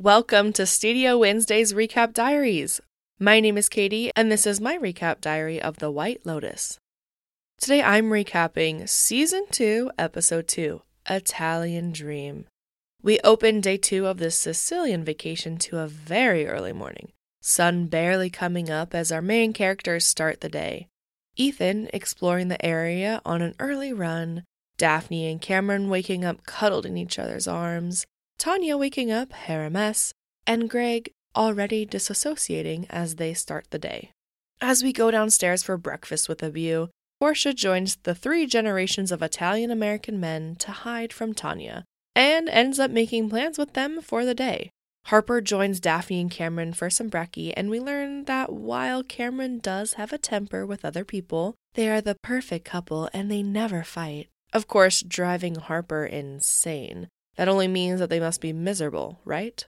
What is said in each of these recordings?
Welcome to Studio Wednesday's Recap Diaries. My name is Katie, and this is my recap diary of The White Lotus. Today I'm recapping Season 2, Episode 2 Italian Dream. We open day two of this Sicilian vacation to a very early morning, sun barely coming up as our main characters start the day. Ethan exploring the area on an early run, Daphne and Cameron waking up cuddled in each other's arms, Tanya waking up, hair a mess, and Greg already disassociating as they start the day. As we go downstairs for breakfast with a view, Portia joins the three generations of Italian American men to hide from Tanya and ends up making plans with them for the day. Harper joins Daphne and Cameron for some brekkie, and we learn that while Cameron does have a temper with other people, they are the perfect couple and they never fight. Of course, driving Harper insane. That only means that they must be miserable, right?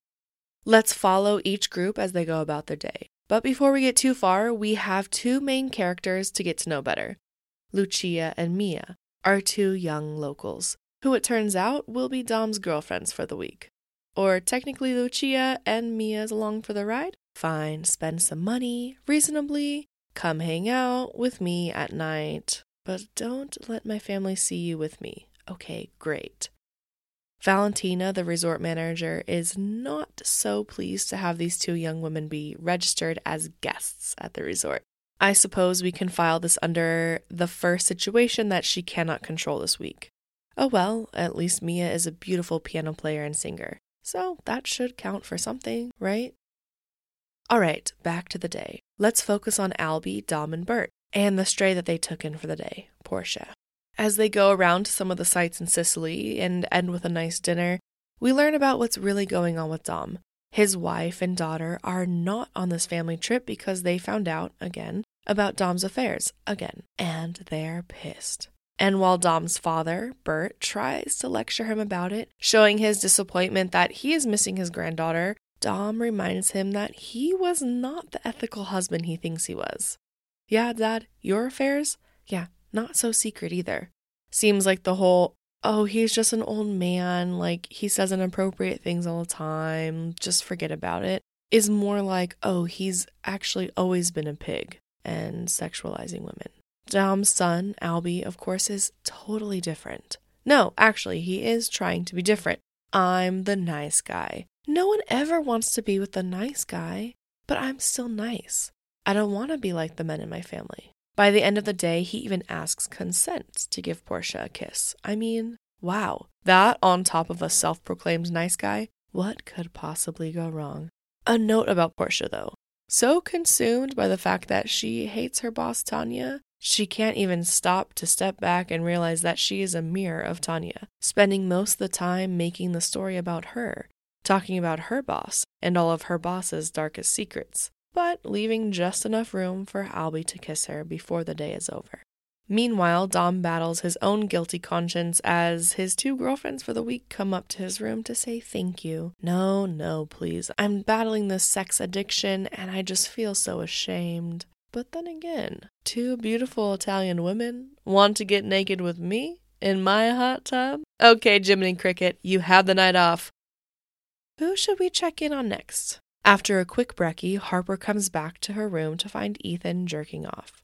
Let's follow each group as they go about their day. But before we get too far, we have two main characters to get to know better Lucia and Mia, our two young locals, who it turns out will be Dom's girlfriends for the week. Or technically, Lucia and Mia's along for the ride? Fine, spend some money reasonably, come hang out with me at night, but don't let my family see you with me. Okay, great. Valentina, the resort manager, is not so pleased to have these two young women be registered as guests at the resort. I suppose we can file this under the first situation that she cannot control this week. Oh well, at least Mia is a beautiful piano player and singer, so that should count for something, right? Alright, back to the day. Let's focus on Albie, Dom, and Bert, and the stray that they took in for the day, Portia. As they go around to some of the sites in Sicily and end with a nice dinner, we learn about what's really going on with Dom. His wife and daughter are not on this family trip because they found out, again, about Dom's affairs, again, and they're pissed. And while Dom's father, Bert, tries to lecture him about it, showing his disappointment that he is missing his granddaughter, Dom reminds him that he was not the ethical husband he thinks he was. Yeah, Dad, your affairs? Yeah, not so secret either. Seems like the whole, oh, he's just an old man, like he says inappropriate things all the time, just forget about it, is more like, oh, he's actually always been a pig and sexualizing women. Dom's son, Albie, of course, is totally different. No, actually, he is trying to be different. I'm the nice guy. No one ever wants to be with the nice guy, but I'm still nice. I don't want to be like the men in my family. By the end of the day, he even asks consent to give Portia a kiss. I mean, wow. That on top of a self proclaimed nice guy? What could possibly go wrong? A note about Portia, though. So consumed by the fact that she hates her boss, Tanya, she can't even stop to step back and realize that she is a mirror of Tanya, spending most of the time making the story about her, talking about her boss and all of her boss's darkest secrets but leaving just enough room for Albie to kiss her before the day is over. Meanwhile, Dom battles his own guilty conscience as his two girlfriends for the week come up to his room to say thank you. No, no, please. I'm battling this sex addiction and I just feel so ashamed. But then again, two beautiful Italian women want to get naked with me in my hot tub? Okay, Jiminy Cricket, you have the night off. Who should we check in on next? After a quick brekkie, Harper comes back to her room to find Ethan jerking off.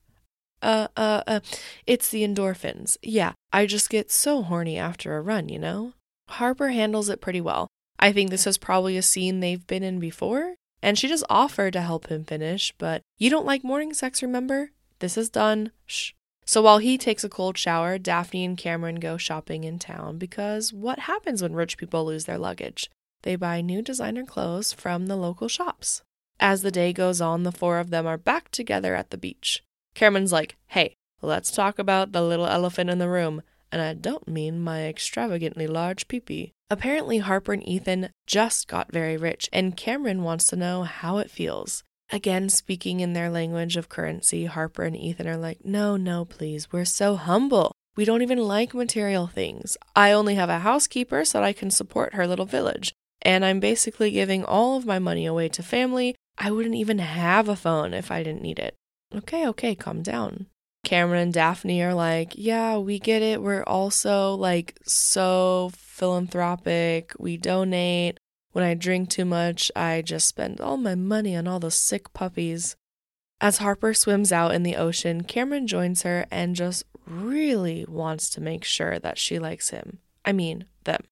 Uh, uh, uh, it's the endorphins. Yeah, I just get so horny after a run, you know? Harper handles it pretty well. I think this is probably a scene they've been in before, and she just offered to help him finish, but you don't like morning sex, remember? This is done. Shh. So while he takes a cold shower, Daphne and Cameron go shopping in town because what happens when rich people lose their luggage? They buy new designer clothes from the local shops. As the day goes on, the four of them are back together at the beach. Cameron's like, hey, let's talk about the little elephant in the room. And I don't mean my extravagantly large peepee. Apparently, Harper and Ethan just got very rich, and Cameron wants to know how it feels. Again, speaking in their language of currency, Harper and Ethan are like, no, no, please, we're so humble. We don't even like material things. I only have a housekeeper so that I can support her little village and I'm basically giving all of my money away to family. I wouldn't even have a phone if I didn't need it. Okay, okay, calm down. Cameron and Daphne are like, yeah, we get it. We're also like so philanthropic. We donate. When I drink too much, I just spend all my money on all those sick puppies. As Harper swims out in the ocean, Cameron joins her and just really wants to make sure that she likes him. I mean, them.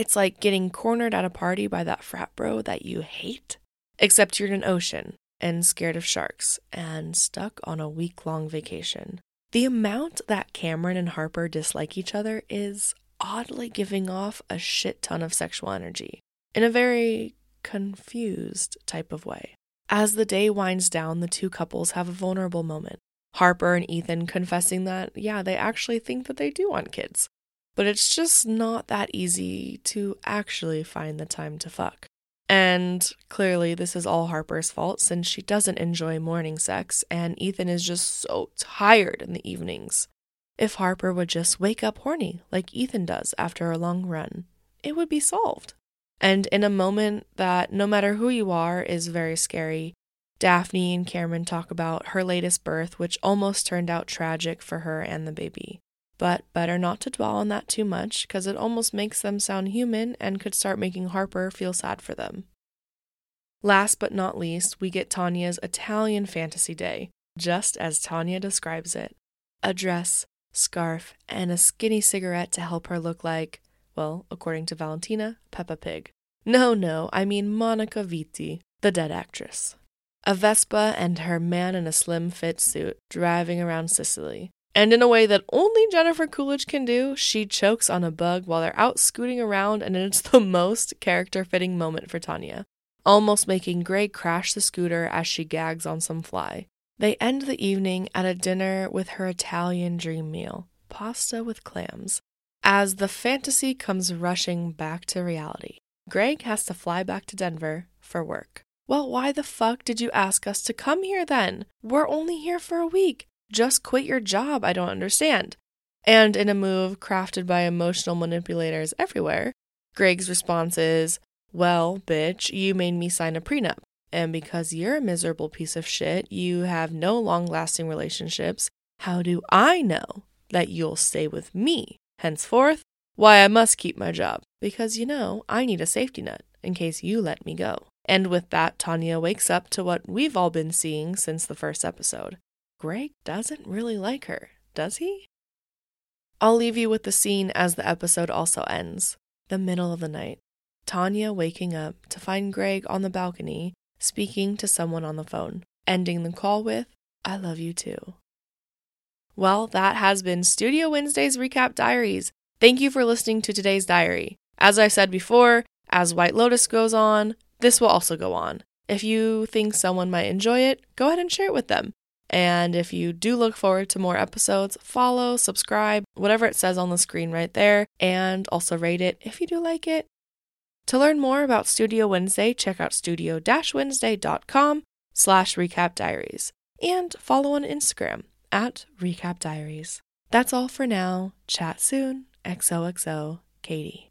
It's like getting cornered at a party by that frat bro that you hate, except you're in an ocean and scared of sharks and stuck on a week long vacation. The amount that Cameron and Harper dislike each other is oddly giving off a shit ton of sexual energy in a very confused type of way. As the day winds down, the two couples have a vulnerable moment. Harper and Ethan confessing that, yeah, they actually think that they do want kids, but it's just not that easy to actually find the time to fuck. And clearly, this is all Harper's fault since she doesn't enjoy morning sex, and Ethan is just so tired in the evenings. If Harper would just wake up horny like Ethan does after a long run, it would be solved. And in a moment that, no matter who you are, is very scary, Daphne and Cameron talk about her latest birth, which almost turned out tragic for her and the baby. But better not to dwell on that too much, because it almost makes them sound human and could start making Harper feel sad for them. Last but not least, we get Tanya's Italian fantasy day, just as Tanya describes it a dress, scarf, and a skinny cigarette to help her look like well, according to Valentina, Peppa Pig. No, no, I mean Monica Vitti, the dead actress. A Vespa and her man in a slim fit suit driving around Sicily. And in a way that only Jennifer Coolidge can do, she chokes on a bug while they're out scooting around, and it's the most character fitting moment for Tanya, almost making Greg crash the scooter as she gags on some fly. They end the evening at a dinner with her Italian dream meal pasta with clams. As the fantasy comes rushing back to reality, Greg has to fly back to Denver for work. Well, why the fuck did you ask us to come here then? We're only here for a week. Just quit your job, I don't understand. And in a move crafted by emotional manipulators everywhere, Greg's response is, Well, bitch, you made me sign a prenup. And because you're a miserable piece of shit, you have no long lasting relationships, how do I know that you'll stay with me? Henceforth, why I must keep my job, because you know, I need a safety net in case you let me go. And with that, Tanya wakes up to what we've all been seeing since the first episode. Greg doesn't really like her, does he? I'll leave you with the scene as the episode also ends the middle of the night. Tanya waking up to find Greg on the balcony speaking to someone on the phone, ending the call with, I love you too. Well, that has been Studio Wednesday's Recap Diaries. Thank you for listening to today's diary. As I said before, as White Lotus goes on, this will also go on. If you think someone might enjoy it, go ahead and share it with them. And if you do look forward to more episodes, follow, subscribe, whatever it says on the screen right there, and also rate it if you do like it. To learn more about Studio Wednesday, check out studio-wednesday.com slash recap diaries and follow on Instagram at Recap Diaries. That's all for now. Chat soon. XOXO, Katie.